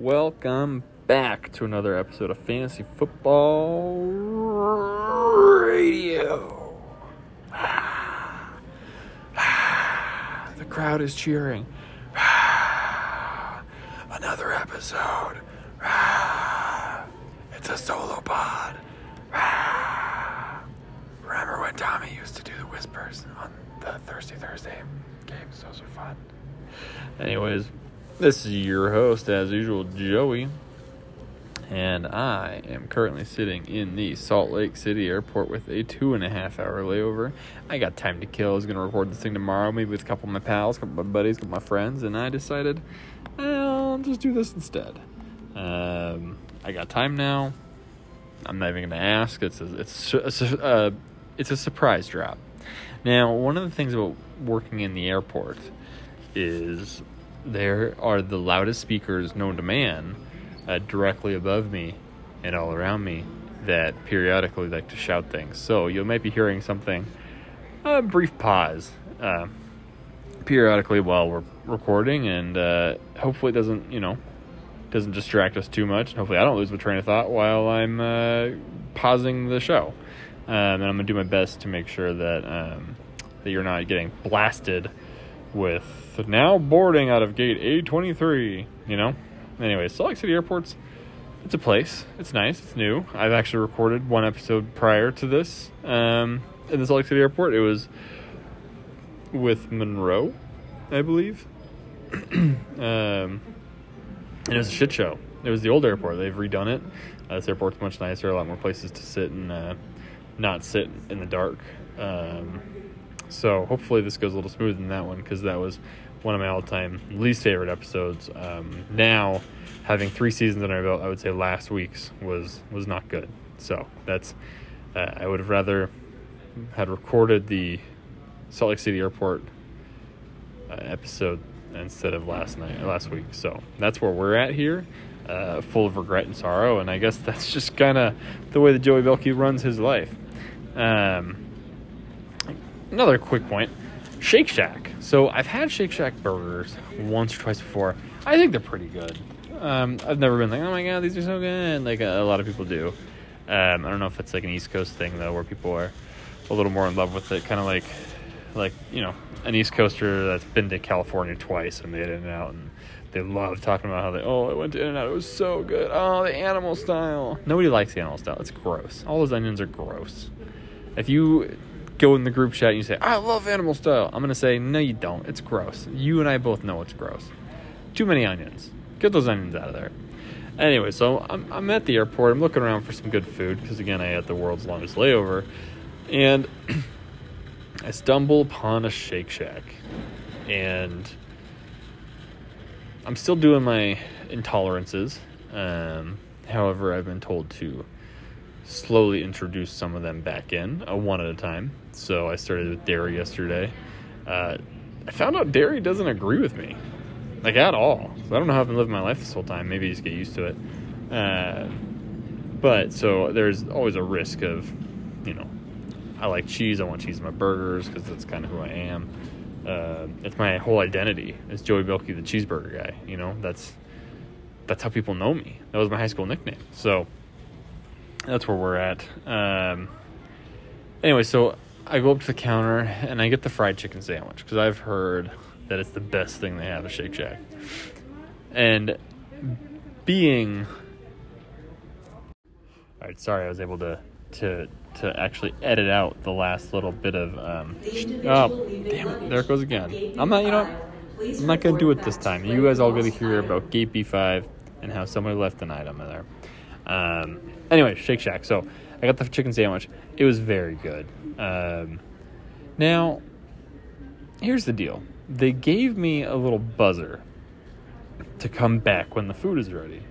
Welcome back to another episode of Fantasy Football Radio. the crowd is cheering. another episode. it's a solo pod. Remember when Tommy used to do the whispers on the Thursday Thursday games? Those were fun. Anyways, this is your host, as usual, Joey, and I am currently sitting in the Salt Lake City airport with a two and a half hour layover. I got time to kill. I was going to record this thing tomorrow, maybe with a couple of my pals, a couple of my buddies, a couple of my friends, and I decided, I'll just do this instead. Um, I got time now. I'm not even going to ask. It's a, it's a, it's a, uh, it's a surprise drop. Now, one of the things about working in the airport is there are the loudest speakers known to man uh, directly above me and all around me that periodically like to shout things. So you might be hearing something, a brief pause, uh, periodically while we're recording, and uh, hopefully it doesn't, you know, doesn't distract us too much. Hopefully I don't lose my train of thought while I'm uh, pausing the show. Um, and I'm gonna do my best to make sure that um, that you're not getting blasted with now boarding out of gate A23. You know. Anyway, Salt Lake City Airport's it's a place. It's nice. It's new. I've actually recorded one episode prior to this um, in the Salt Lake City Airport. It was with Monroe, I believe. um, and it was a shit show. It was the old airport. They've redone it. Uh, this airport's much nicer. A lot more places to sit and uh, not sit in the dark. Um, so hopefully this goes a little smoother than that one because that was one of my all-time least favorite episodes. Um, now, having three seasons under my belt, I would say last week's was was not good. So that's uh, I would have rather had recorded the Salt Lake City Airport uh, episode instead of last night last week. So that's where we're at here. Uh, full of regret and sorrow, and I guess that's just kind of the way that Joey Belke runs his life. Um, another quick point Shake Shack. So I've had Shake Shack burgers once or twice before. I think they're pretty good. Um, I've never been like, oh my god, these are so good, like a, a lot of people do. Um, I don't know if it's like an East Coast thing though, where people are a little more in love with it, kind of like, like you know, an East Coaster that's been to California twice and made it out, and they love talking about how they, oh, I went to In and Out, it was so good. Oh, the animal style. Nobody likes the animal style. It's gross. All those onions are gross. If you go in the group chat and you say, I love animal style, I'm going to say, no, you don't. It's gross. You and I both know it's gross. Too many onions. Get those onions out of there. Anyway, so I'm, I'm at the airport. I'm looking around for some good food because, again, I had the world's longest layover. And I stumble upon a Shake Shack. And I'm still doing my intolerances. Um, however, I've been told to slowly introduce some of them back in, uh, one at a time. So I started with dairy yesterday. Uh, I found out dairy doesn't agree with me, like at all. So I don't know how I've been living my life this whole time. Maybe just get used to it. Uh, but so there's always a risk of, you know, I like cheese. I want cheese in my burgers because that's kind of who I am. Uh, it's my whole identity. It's Joey Belke, the cheeseburger guy. You know, that's that's how people know me. That was my high school nickname. So that's where we're at. Um, anyway, so I go up to the counter and I get the fried chicken sandwich because I've heard that it's the best thing they have at Shake Shack. And being, all right, sorry, I was able to to to actually edit out the last little bit of. Um, oh, damn it! There it goes again. I'm not, you know, I'm not gonna do it this time. You guys all gonna hear about Gate B5 and how somebody left an item in there. Um, anyway, Shake Shack. So I got the chicken sandwich. It was very good. Um, now, here's the deal. They gave me a little buzzer to come back when the food is ready.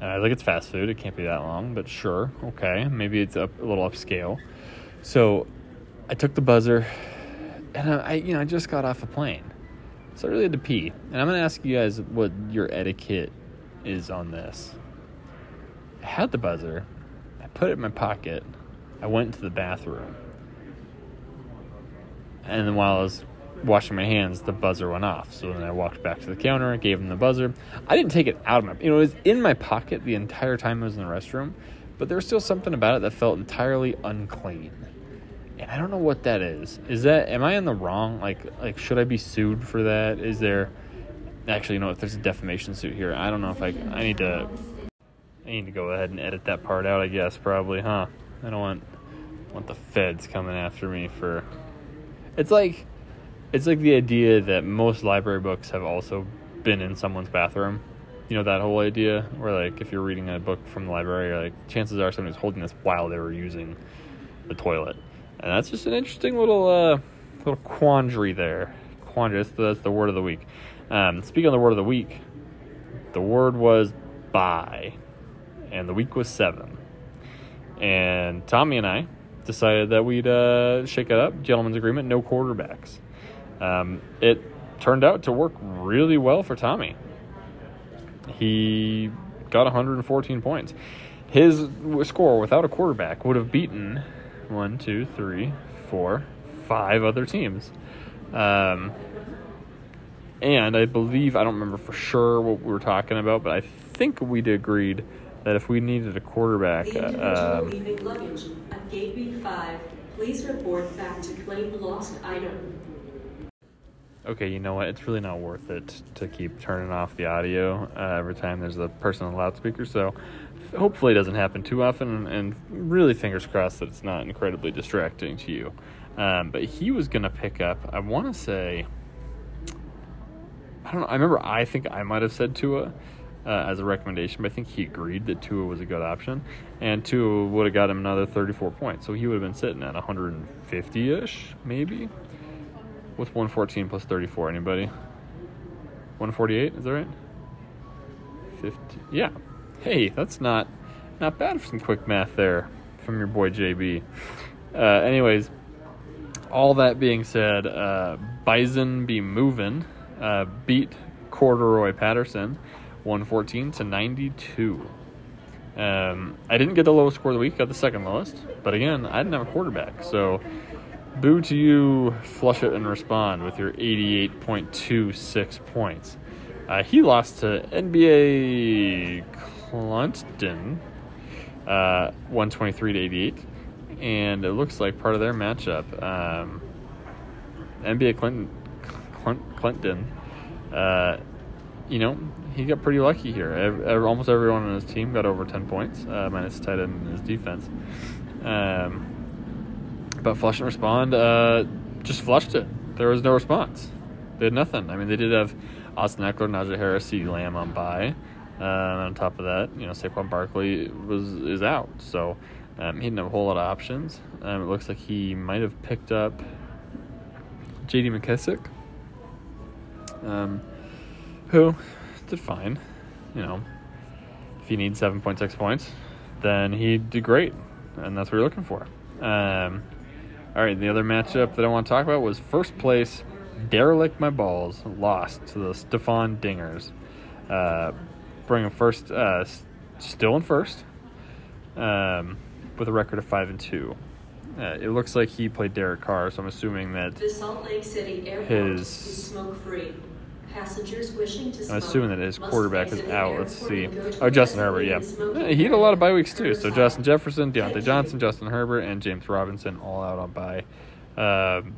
Uh, like it's fast food, it can't be that long, but sure, okay, maybe it's up, a little upscale. So I took the buzzer, and I, I, you know, I just got off a plane, so I really had to pee. And I'm gonna ask you guys what your etiquette is on this. I had the buzzer, I put it in my pocket, I went into the bathroom, and then while I was washing my hands, the buzzer went off. So then I walked back to the counter, gave him the buzzer. I didn't take it out of my, you know, it was in my pocket the entire time I was in the restroom, but there was still something about it that felt entirely unclean. And I don't know what that is. Is that, am I in the wrong? Like, like should I be sued for that? Is there, actually, you know, if there's a defamation suit here, I don't know if I, I need to, I need to go ahead and edit that part out, I guess, probably, huh? I don't want, want the feds coming after me for, it's like, it's like the idea that most library books have also been in someone's bathroom. You know that whole idea where like if you're reading a book from the library, like chances are somebody's holding this while they were using the toilet, and that's just an interesting little uh, little quandary there. Quandary. That's the, that's the word of the week. Um, speaking of the word of the week, the word was bye, and the week was seven. And Tommy and I decided that we'd uh, shake it up. Gentleman's agreement, no quarterbacks. Um, it turned out to work really well for Tommy. He got 114 points. His score without a quarterback would have beaten one, two, three, four, five other teams. Um, and I believe, I don't remember for sure what we were talking about, but I think we'd agreed that if we needed a quarterback. The individual Um, leaving luggage at gate B5, please report back to claim lost item. okay, you know what? It's really not worth it to keep turning off the audio uh, every time there's a person on the loudspeaker. So hopefully it doesn't happen too often, and really fingers crossed that it's not incredibly distracting to you. Um, but he was gonna pick up. I want to say. I don't know. I remember. I think I might have said Tua uh, as a recommendation, but I think he agreed that Tua was a good option, and Tua would have got him another 34 points, so he would have been sitting at 150 ish, maybe, with 114 plus 34. Anybody? 148? Is that right? 50. Yeah. Hey, that's not not bad for some quick math there from your boy JB. Uh, anyways, all that being said, uh, Bison be moving uh, beat Corduroy Patterson 114 to 92. Um, I didn't get the lowest score of the week, got the second lowest, but again, I didn't have a quarterback. So, boo to you, flush it and respond with your 88.26 points. Uh, he lost to NBA Clinton, uh, 123 to 88, and it looks like part of their matchup. Um, NBA Clinton, Clint, Clinton, uh, you know, he got pretty lucky here. Ev ev almost everyone on his team got over 10 points, uh, minus tight end his defense. Um, but flush and respond, uh, just flushed it. There was no response. They had nothing. I mean, they did have Austin Ekeler, Najee Harris, CeeDee Lamb on bye. Uh, and on top of that, you know, Saquon Barkley was is out, so um, he didn't have a whole lot of options. Um, it looks like he might have picked up J.D. McKissic, um, who did fine. You know, if you need seven point six points, then he did great, and that's what you're looking for. Um, all right, the other matchup that I want to talk about was first place. Derelict my balls lost to the Stefan Dingers, uh, bringing first, uh, still in first, um, with a record of five and two. Uh, it looks like he played Derek Carr, so I'm assuming that The Salt Lake City airport His-. Passengers wishing to I'm assuming that his quarterback is out. Let's see. and go to Oh, Justin Herbert, yeah. He had a lot of bye weeks too. So Justin Jefferson, Diontae. Johnson, Justin Herbert, and James Robinson all out on bye. Um,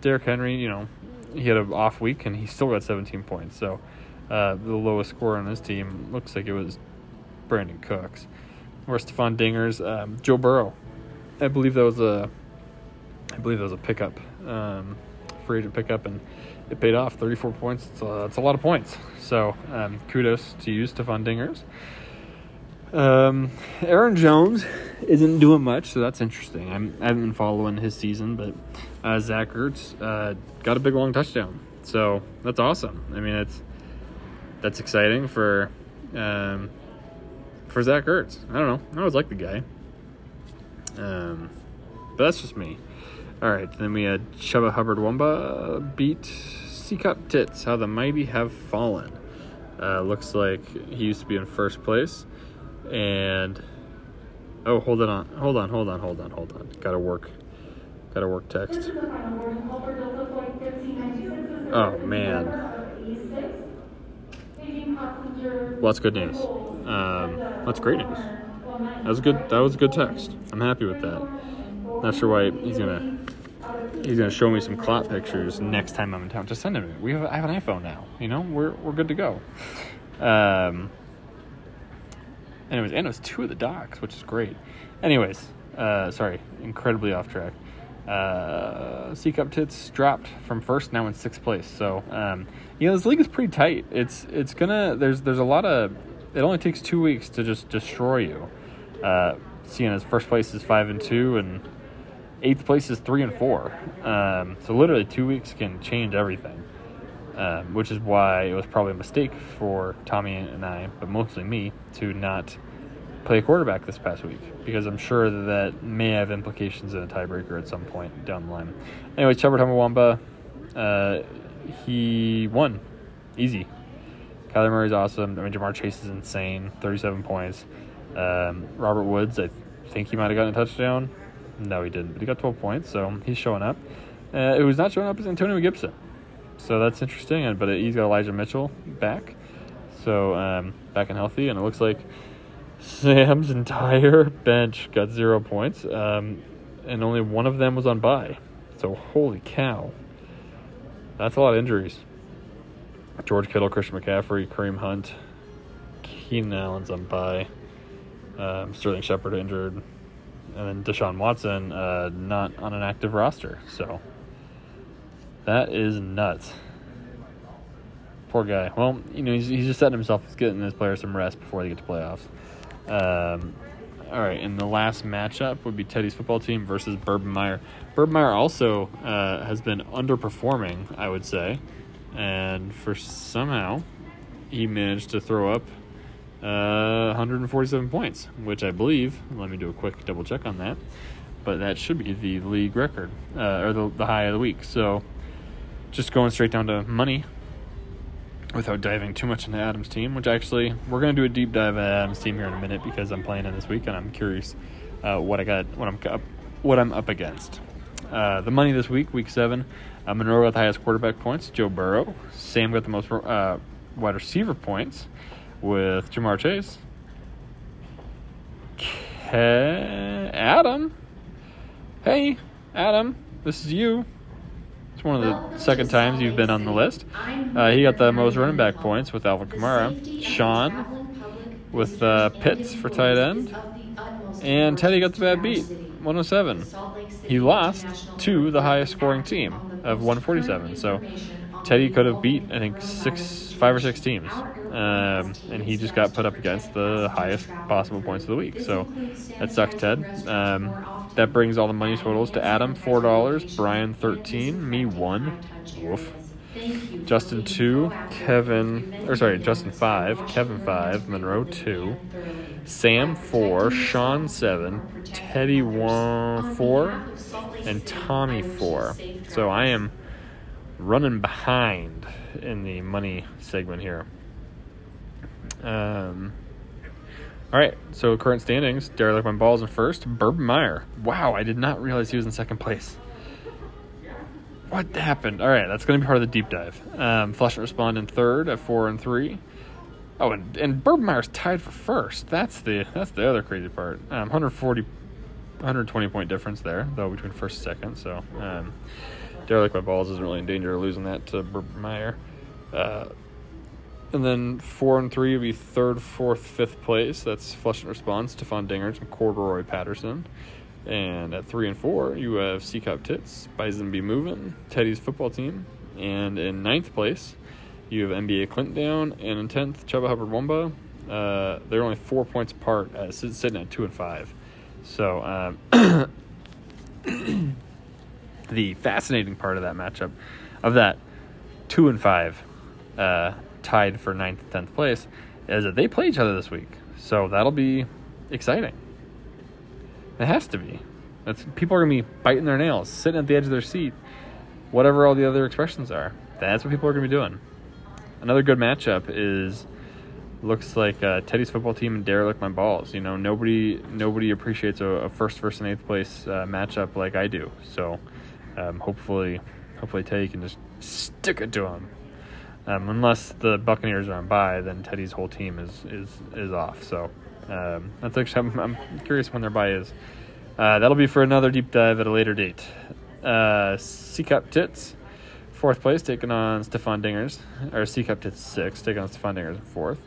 Derrick Henry, you know, he had an off week and he still got 17 points. So uh, the lowest score on his team looks like it was Brandin Cooks. Or Stephon Dingers, um, Joe Burrow. I believe that was a, I believe that was a pickup, um, free agent pickup, and it paid off. 34 points. It's a, it's a lot of points. So um, kudos to you, Stephon Dingers. Um, Aaron Jones isn't doing much, so that's interesting. I'm, I haven't been following his season, but uh, Zach Ertz uh, got a big long touchdown, so that's awesome. I mean, it's that's exciting for um, for Zach Ertz. I don't know. I always like the guy, um, but that's just me. All right, then we had Chuba Hubbard Wumba beat C Cup Tits. How the mighty have fallen. Uh, looks like he used to be in first place, and oh, hold it on, hold on, hold on, hold on, hold on. Gotta work, gotta work text. This is the final word. Hope it doesn't look like 15 Oh man. Well, that's good news. Um, that's great news. That was good. That was a good text. I'm happy with that. Not sure why he's gonna he's gonna show me some clot pictures next time I'm in town. Just send him it. We have I have an iPhone now. You know, we're we're good to go. Um. Anyways, and it was two of the docs, which is great. Anyways, uh, sorry, incredibly off track. Uh, C Cup Tits dropped from first, now in sixth place. So, um, you know, this league is pretty tight. It's it's gonna there's there's a lot of. It only takes two weeks to just destroy you. Uh, seeing as first place is five and two, and eighth place is three and four. Um, so literally two weeks can change everything. Um, which is why it was probably a mistake for Tommy and I, but mostly me, to not play quarterback this past week because I'm sure that, that may have implications in a tiebreaker at some point down the line. Anyway, Trevor Tumawamba, uh, he won easy. Kyler Murray's awesome. I mean, Ja'Marr Chase is insane, 37 points. Um, Robert Woods, I think he might have gotten a touchdown. No, he didn't, but he got 12 points, so he's showing up. Uh, who's not showing up is Antonio Gibson. So that's interesting, but he's got Elijah Mitchell back. So um, back and healthy, and it looks like Sam's entire bench got zero points, um, and only one of them was on bye. So holy cow, that's a lot of injuries. George Kittle, Christian McCaffrey, Kareem Hunt, Keenan Allen's on bye. Um, Sterling Shepard injured, and then Deshaun Watson uh, not on an active roster. So that is nuts. Poor guy. Well, you know, he's, he's just setting himself, he's getting his players some rest before they get to playoffs. Um, all right, and the last matchup would be Teddy's football team versus Bourbon Meyer. Bourbon Meyer also uh, has been underperforming, I would say, and for somehow he managed to throw up uh, 147 points, which I believe. Let me do a quick double check on that, but that should be the league record uh, or the, the high of the week. So, just going straight down to money without diving too much into Adam's team, which actually we're going to do a deep dive at Adam's team here in a minute because I'm playing in this week and I'm curious uh, what I got, what I'm up, what I'm up against. Uh, the money this week, week seven, uh, Monroe got the highest quarterback points. Joe Burrow. Sam got the most uh, wide receiver points with Ja'Marr Chase. Ke- Adam. Hey, Adam, this is you. It's one of the second times you've been on the list. Uh, he got the most running back points with Alvin Kamara. Sean with uh, Pitts for tight end. And Teddy got the bad beat, 107. He lost to the highest scoring team of 147. So Teddy could have beat, I think, six, five or six teams. Um, and he just got put up against the highest possible points of the week. So that sucks, Ted. Um, that brings all the money totals to Adam four dollars, Brian thirteen, me one, woof. Justin two, Kevin or sorry, Justin five, Kevin five, Monroe two, Sam four, Sean seven, Teddy one four, and Tommy four. So I am running behind in the money segment here. Um, all right, so current standings: Derek my balls in first. Bourbon Meyer. Wow, I did not realize he was in second place. What happened? All right, that's going to be part of the deep dive. Um, Flush and Respond in third at four and three. Oh, and, and Bourbon Meyer's tied for first. That's the that's the other crazy part. Um, 140, 120 point difference there though between first and second. So um, Derek my balls isn't really in danger of losing that to Meyer. Uh, and then four and three would be third, fourth, fifth place. That's Flush and Response, Stefan Dingers, and Corduroy Patterson. And at three and four, you have C Cup Tits, Bison Be Moving, Teddy's football team. And in ninth place, you have NBA Clint down. And in tenth, Chuba Hubbard Wumba. Uh, they're only four points apart, uh, sitting at two and five. So um, the fascinating part of that matchup, of that two and five uh, tied for ninth and tenth place, is that they play each other this week. So that'll be exciting. It has to be. That's people are gonna be biting their nails, sitting at the edge of their seat, whatever all the other expressions are. That's what people are gonna be doing. Another good matchup is looks like uh, Teddy's football team and Derek my balls. You know, nobody nobody appreciates a, a first, first, and eighth place uh, matchup like I do. So um, hopefully, hopefully Teddy can just stick it to him. Um, unless the Buccaneers are on bye, then Teddy's whole team is is is off. So um, that's actually I'm, I'm curious when their bye is. Uh, that'll be for another deep dive at a later date. Uh, C Cup Tits, fourth place, taking on Stefan Dingers, or C Cup Tits six, taking on Stefan Dingers in fourth.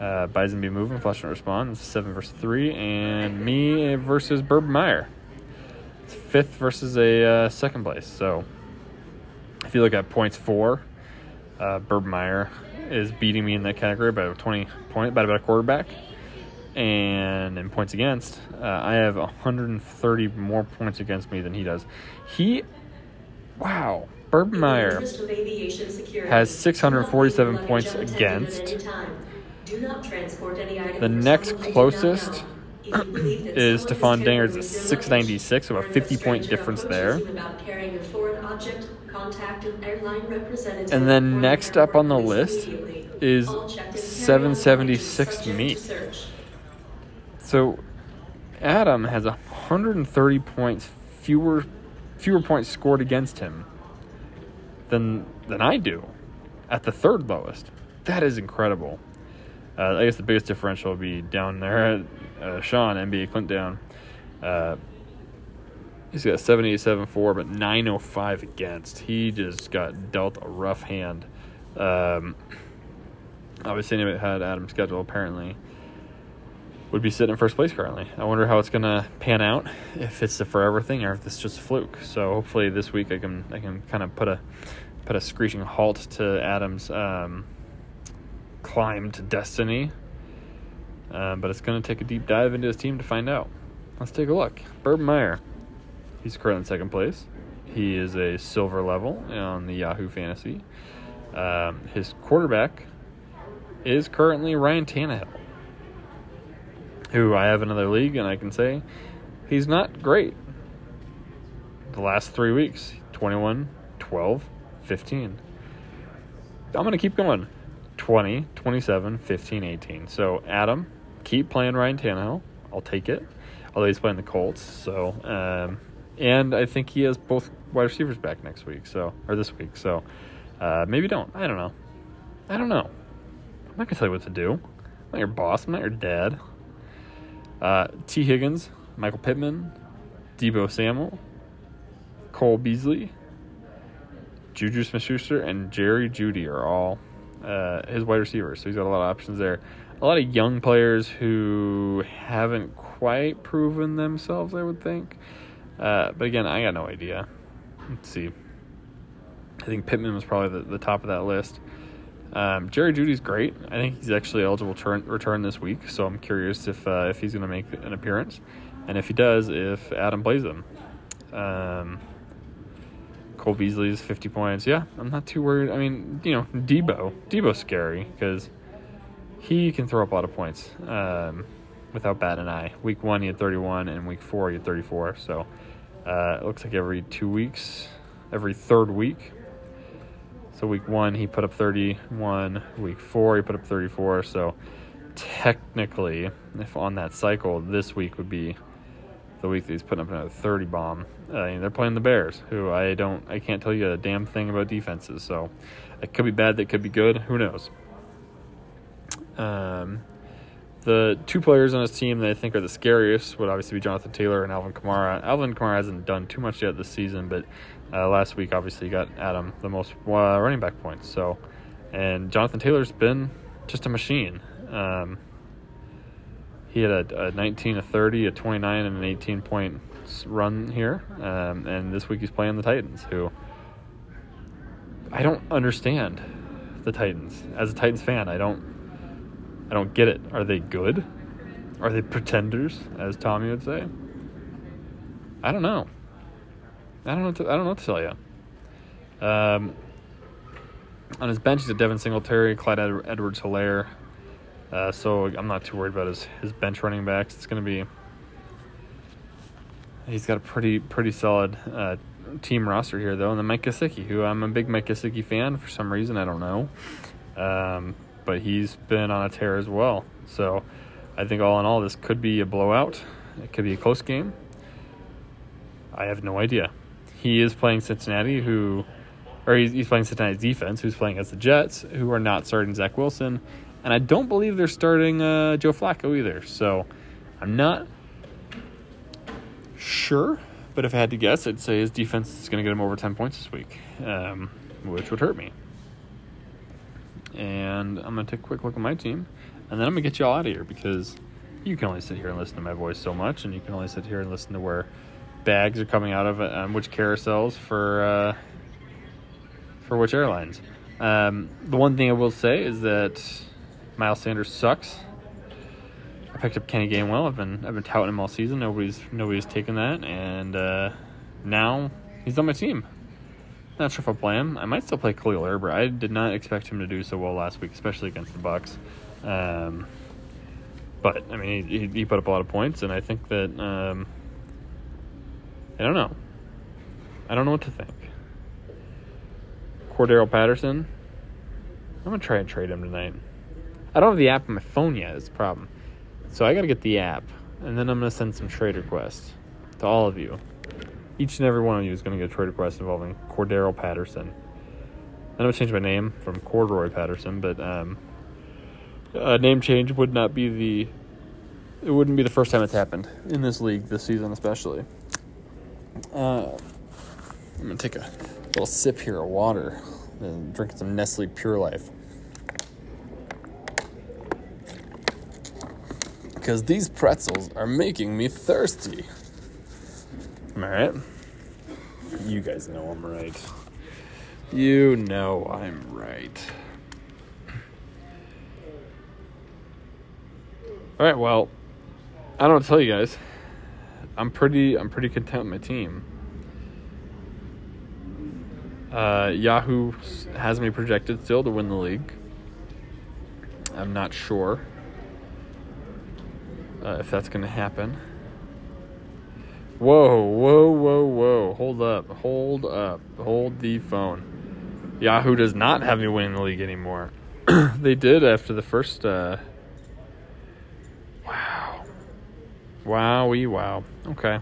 Uh, Bison be moving, Flush and respond. Seven versus three, and me versus Burb Meyer. Fifth versus a uh, second place. So if you look at points four, uh, Burb Meyer is beating me in that category by 20 point, by about a quarterback. And in points against, uh, I have 130 more points against me than he does. He, wow, Burb Meyer Interest of aviation security. has 647 Do not leave points against. at any time. Do not transport any item The next closest know. If you believe that is carrying Dingers at 696, so a 50 point or if a stranger difference there. you about carrying a foreign object, contact an airline representative And then next up on the list is All checked and carry-on 776 luggage me. So Adam has 130 points fewer fewer points scored against him than than I do at the third lowest. That is incredible. Uh, I guess the biggest differential would be down there. Uh, Sean NBA Clint down. Uh, he's got 78.74, but 905 against. He just got dealt a rough hand. Um, obviously, anybody had Adam's schedule apparently would be sitting in first place currently. I wonder how it's gonna pan out. If it's a forever thing or if it's just a fluke. So hopefully this week I can I can kind of put a put a screeching halt to Adam's um, climb to destiny. Um, but it's gonna take a deep dive into his team to find out. Let's take a look. Burb Meyer. He's currently in second place. He is a silver level on the Yahoo Fantasy. Um, his quarterback is currently Ryan Tannehill who I have another league, and I can say he's not great. The last three weeks 21, 12, 15. I'm going to keep going 20, 27, 15, 18. So, Adam, keep playing Ryan Tannehill. I'll take it. Although he's playing the Colts. So, um, and I think he has both wide receivers back next week, so, or this week. So, uh, maybe don't. I don't know. I don't know. I'm not going to tell you what to do. I'm not your boss. I'm not your dad. Uh, Tee Higgins, Michael Pittman, Deebo Samuel, Cole Beasley, Juju Smith-Schuster, and Jerry Jeudy are all uh, his wide receivers. So he's got a lot of options there. A lot of young players who haven't quite proven themselves, I would think. Uh, but again, I got no idea. Let's see. I think Pittman was probably the, the top of that list. Um, Jerry Jeudy's great. I think he's actually eligible to return, this week, so I'm curious if uh, if he's going to make an appearance, and if he does, if Adam plays him. Um, Cole Beasley's 50 points. Yeah, I'm not too worried. I mean, you know, Deebo. Deebo's scary because he can throw up a lot of points um, without batting an eye. Week one, he had 31, and week four, he had 34. So uh, it looks like every two weeks, every third week, so week one he put up 31. Week four he put up 34. So technically, if on that cycle, this week would be the week that he's putting up another 30 bomb. Uh, they're playing the Bears, who I don't, I can't tell you a damn thing about defenses. So it could be bad, that could be good. Who knows? Um, the two players on his team that I think are the scariest would obviously be Jonathan Taylor and Alvin Kamara. Alvin Kamara hasn't done too much yet this season, but uh, last week obviously got Adam the most uh, running back points. So, and Jonathan Taylor's been just a machine. Um, he had a, a 19, a 30, a 29, and an 18 point run here. Um, and this week he's playing the Titans, who I don't understand. The Titans. As a Titans fan, I don't I don't get it. Are they good? Are they pretenders, as Tommy would say? I don't know. I don't know. To, I don't know what to tell you. Um, on his bench, he's a Devin Singletary, Clyde Ed- Edwards Helaire. Uh, so I'm not too worried about his, his bench running backs. It's going to be. He's got a pretty pretty solid uh, team roster here, though. And then Mike Gesicki, who I'm a big Mike Gesicki fan for some reason. I don't know. Um, but he's been on a tear as well. So I think all in all, this could be a blowout. It could be a close game. I have no idea. He is playing Cincinnati, who or he's, he's playing Cincinnati's defense, who's playing against the Jets, who are not starting Zach Wilson, and I don't believe they're starting uh, Joe Flacco either. So I'm not sure, but if I had to guess, I'd say his defense is going to get him over 10 points this week, um, which would hurt me. And I'm going to take a quick look at my team, and then I'm going to get you all out of here because you can only sit here and listen to my voice so much, and you can only sit here and listen to where bags are coming out of um, which carousels for uh, for which airlines. Um, the one thing I will say is that Miles Sanders sucks. I picked up Kenny Gainwell. I've been I've been touting him all season. Nobody's nobody's taken that, and uh, now he's on my team. Not sure if I'll play him. I might still play Khalil Herbert. I did not expect him to do so well last week, especially against the Bucks. Um, but I mean, he, he put up a lot of points, and I think that um, I don't know. I don't know what to think. Cordero Patterson. I'm gonna try and trade him tonight. I don't have the app on my phone yet. It's a problem. So I gotta get the app, and then I'm gonna send some trade requests to all of you. Each and every one of you is gonna get a trade request involving Cordero Patterson. I'm gonna change my name from Corduroy Patterson, but um, a name change would not be the. It wouldn't be the first time it's happened in this league this season, especially. Uh, I'm gonna take a little sip here of water and drink some Nestle Pure Life. Because these pretzels are making me thirsty. Am I right? You guys know I'm right. You know I'm right. All right, well, I don't know what to tell you guys. I'm pretty I'm pretty content with my team. Uh, Yahoo has me projected still to win the league. I'm not sure uh, if that's going to happen. Whoa, whoa, whoa, whoa. Hold up. Hold up. Hold the phone. Yahoo does not have me winning the league anymore. they did after the first. Uh... Wow. Wowie, wow. Okay.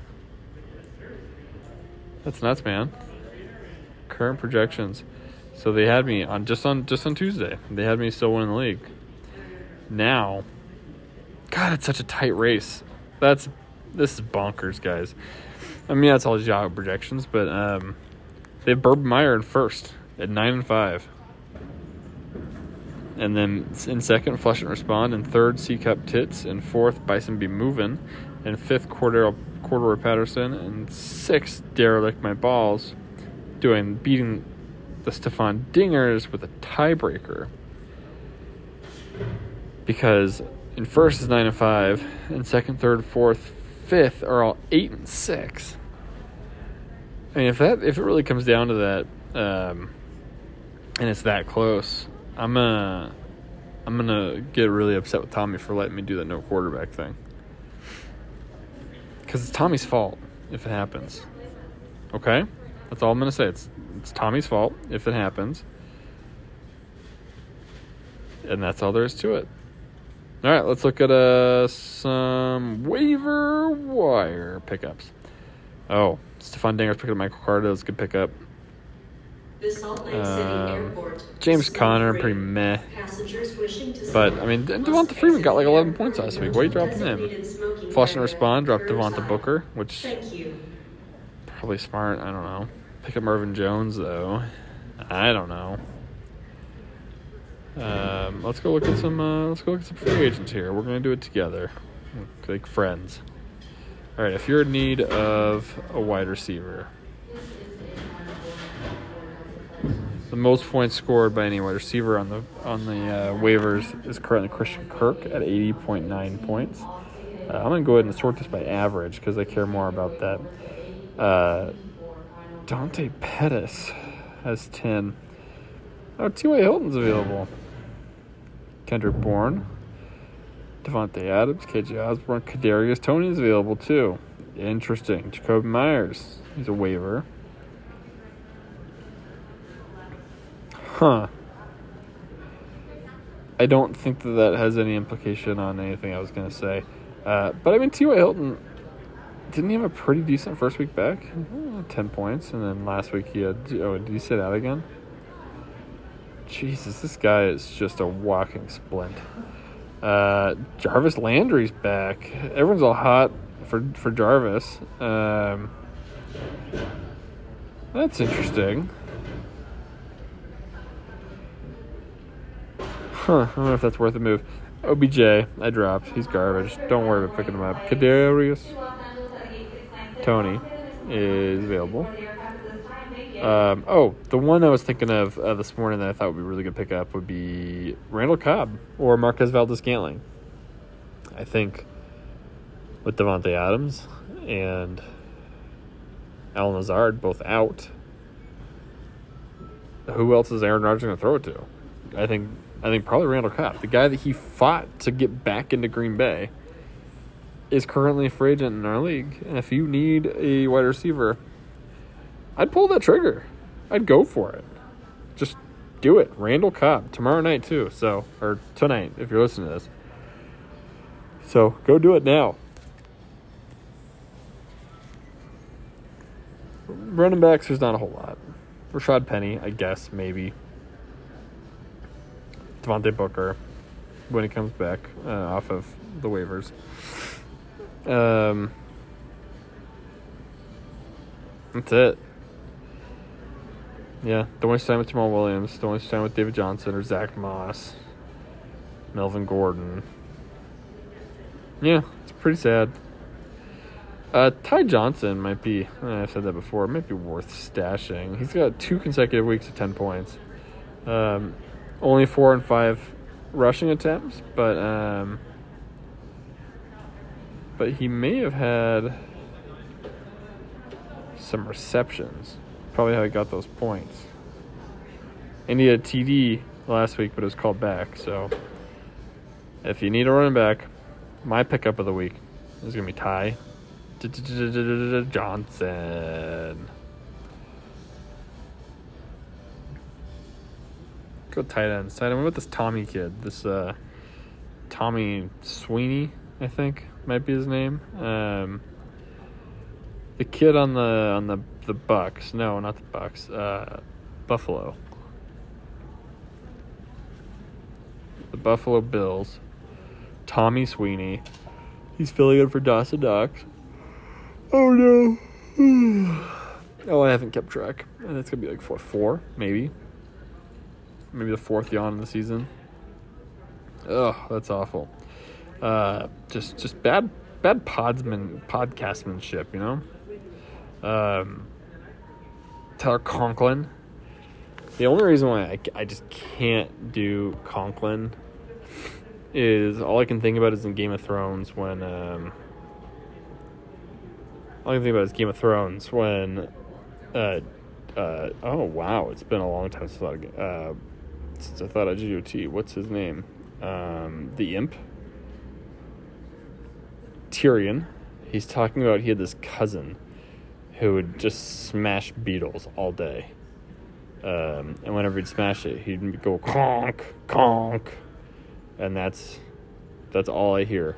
That's nuts, man. Current projections. So they had me on just on just on Tuesday. They had me still winning the league. Now, God, it's such a tight race. That's this is bonkers, guys. I mean, that's all Yahoo projections, but um, they have Urban Meyer in first at nine and five, and then in second, Flush and Respond, and third, C Cup Tits, and fourth, Bison Be Movin', and fifth, Cordero Corduroy Patterson, and sixth, Derelict My Balls, doing beating the Stefan Dingers with a tiebreaker. Because in first is nine and five, and second, third, fourth, fifth are all eight and six. I mean, if that if it really comes down to that, um, and it's that close, I'm gonna I'm gonna get really upset with Tommy for letting me do that no quarterback thing. Because it's Tommy's fault if it happens. Okay, that's all I'm gonna say. It's it's Tommy's fault if it happens, and that's all there is to it. All right, let's look at uh, some waiver wire pickups. Oh, Stefan Dinger's picking up Michael Carter's good pickup. The Salt Lake City Um, Airport. James Conner, pretty meh. But, I mean, Devonta Freeman got like 11 points last week. Are you dropping him? Flush and respond, drop Devonta. Booker, which Thank you. probably smart. I don't know. Pick up Marvin Jones though. I don't know. Um, let's go look at some. Uh, let's go look at some free agents here. We're gonna do it together, like friends. All right. If you're in need of a wide receiver, the most points scored by any wide receiver on the on the uh, waivers is currently Christian Kirk at 80.9 points. Uh, I'm gonna go ahead and sort this by average because I care more about that. Uh, Dante Pettis has 10. Oh, T.Y. Hilton's available. Kendrick Bourne. Davante Adams, KJ Osborn, Kadarius Toney is available too. Interesting. Jacob Meyers. He's a waiver. Huh. I don't think that that has any implication on anything I was going to say. Uh, but I mean, T.Y. Hilton didn't he have a pretty decent first week back? Uh, Ten points, and then last week he had. Oh, did he sit out again? Jesus, this guy is just a walking splint. Uh, Jarvis Landry's back. Everyone's all hot for for Jarvis. Um, that's interesting. Huh, I don't know if that's worth a move. OBJ, I dropped. He's garbage. Don't worry about picking him up. Kadarius Toney is available. Um, oh, the one I was thinking of uh, this morning that I thought would be a really good pick up would be Randall Cobb or Marquez Valdes Scantling. I think with Davante Adams and Al Lazard both out, who else is Aaron Rodgers going to throw it to? I think I think probably Randall Cobb, the guy that he fought to get back into Green Bay, is currently a free agent in our league. And if you need a wide receiver, I'd pull that trigger. I'd go for it. Just do it. Randall Cobb tomorrow night too. So or tonight if you're listening to this. So go do it now. Running backs, there's not a whole lot. Rashaad Penny, I guess, maybe. Devontae Booker when he comes back uh, off of the waivers. Um, that's it. Yeah, don't waste time with Jamaal Williams. Don't waste time with David Johnson or Zach Moss, Melvin Gordon. Yeah, it's pretty sad. Uh, Ty Johnson might be, I've said that before, might be worth stashing. He's got two consecutive weeks of 10 points. Um, only four and five rushing attempts, but um, but he may have had some receptions. Probably how he got those points. And he had TD last week, but it was called back. So if you need a running back, my pickup of the week is gonna be Ty Johnson. Go tight ends. Tight end. What about this Tommy kid? This uh, Tommy Sweeney, I think might be his name. Um, the kid on the on the the Bucks. No, not the Bucks. Uh, Buffalo. The Buffalo Bills. Tommy Sweeney. He's filling in for Dawson Knox. Oh no. oh, I haven't kept track. And it's gonna be like four, four maybe maybe the fourth yawn of the season. Ugh, that's awful. Uh, just just bad bad podsman podcastmanship, you know. Um, Tyler Conklin. The only reason why I, I just can't do Conklin is all I can think about is in Game of Thrones when um, all I can think about is Game of Thrones when uh, uh, oh wow, it's been a long time since I thought uh, since I thought I GOT. What's his name? Um, the Imp. Tyrion. He's talking about he had this cousin who would just smash beetles all day. Um, and whenever he'd smash it, he'd go conk, conk. And that's that's all I hear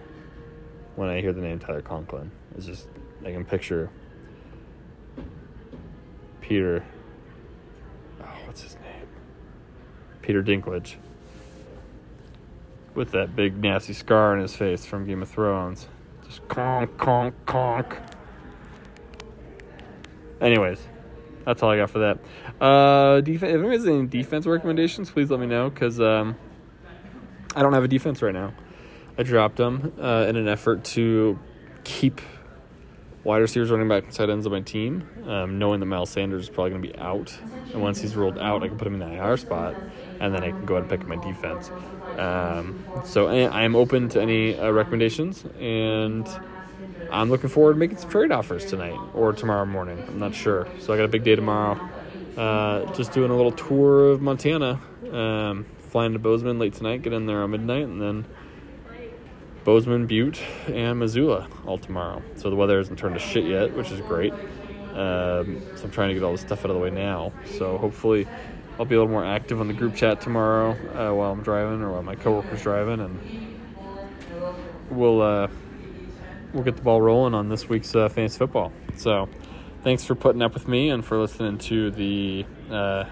when I hear the name Tyler Conklin. It's just I can picture Peter Oh, what's his name? Peter Dinklage with that big nasty scar on his face from Game of Thrones. Just conk, conk, conk. Anyways, that's all I got for that. Uh, def- if has any defense recommendations, please let me know because um, I don't have a defense right now. I dropped them uh, in an effort to keep wide receivers, running back, tight ends of my team, um, knowing that Miles Sanders is probably going to be out. And once he's ruled out, I can put him in the IR spot, and then I can go ahead and pick my defense. Um, so I am open to any uh, recommendations, and I'm looking forward to making some trade offers tonight or tomorrow morning. I'm not sure. So I got a big day tomorrow. Uh, just doing a little tour of Montana. Um, flying to Bozeman late tonight, get in there at midnight, and then Bozeman, Butte, and Missoula all tomorrow. So the weather hasn't turned to shit yet, which is great. Um, so I'm trying to get all this stuff out of the way now. So hopefully I'll be a little more active on the group chat tomorrow uh, while I'm driving or while my coworker's driving, and we'll uh, we'll get the ball rolling on this week's uh, fantasy football. So, thanks for putting up with me and for listening to the uh,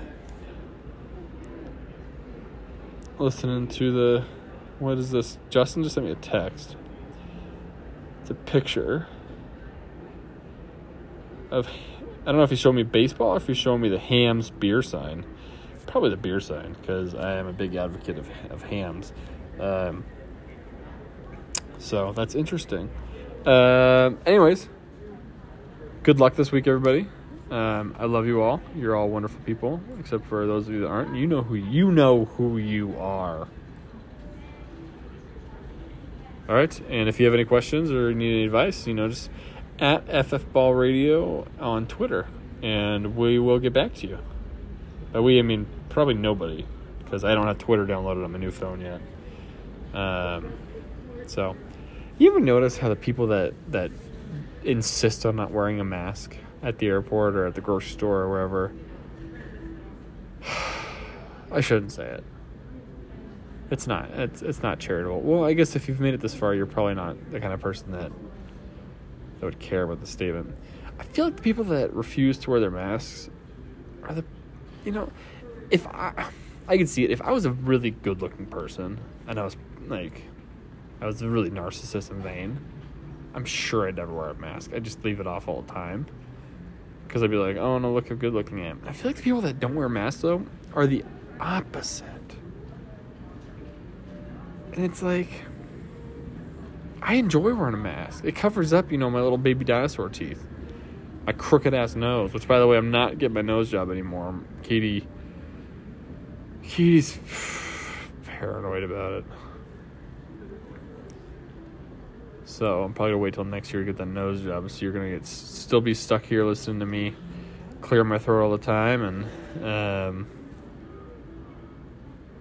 listening to the what is this? Justin just sent me a text. It's a picture of I don't know if he's showing me baseball or if he's showing me the Hamm's beer sign. Probably the beer sign because I am a big advocate of of hams. Um, so that's interesting. Um, anyways, good luck this week, everybody. Um, I love you all. You're all wonderful people, except for those of you that aren't. You know who you know who you are. All right, and if you have any questions or need any advice, you know, just at FF Ball Radio on Twitter, and we will get back to you. By we, I mean probably nobody, because I don't have Twitter downloaded on my new phone yet. Um, so, you ever notice how the people that that insist on not wearing a mask at the airport or at the grocery store or wherever? I shouldn't say it. It's not. It's it's not charitable. Well, I guess if you've made it this far, you're probably not the kind of person that that would care about the statement. I feel like the people that refuse to wear their masks are the, you know, if I, I can see it. If I was a really good-looking person and I was like, I was really narcissist and vain, I'm sure I'd never wear a mask. I'd just leave it off all the time. Because I'd be like, oh no, look how good looking I am. I feel like the people that don't wear masks though are the opposite. And it's like, I enjoy wearing a mask. It covers up, you know, my little baby dinosaur teeth, my crooked ass nose. Which, by the way, I'm not getting my nose job anymore. Katie, Katie's paranoid about it. So I'm probably gonna wait till next year to get that nose job. So you're gonna get still be stuck here listening to me clear my throat all the time and um,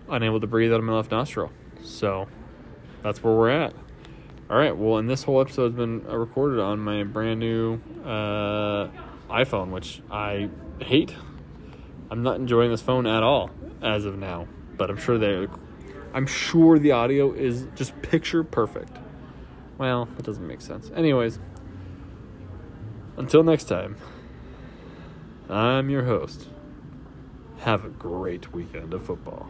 unable to breathe out of my left nostril. So that's where we're at. All right. Well, and this whole episode has been uh, recorded on my brand new uh, iPhone, which I hate. I'm not enjoying this phone at all as of now, but I'm sure they, I'm sure the audio is just picture perfect. Well, that doesn't make sense. Anyways, until next time, I'm your host. Have a great weekend of football.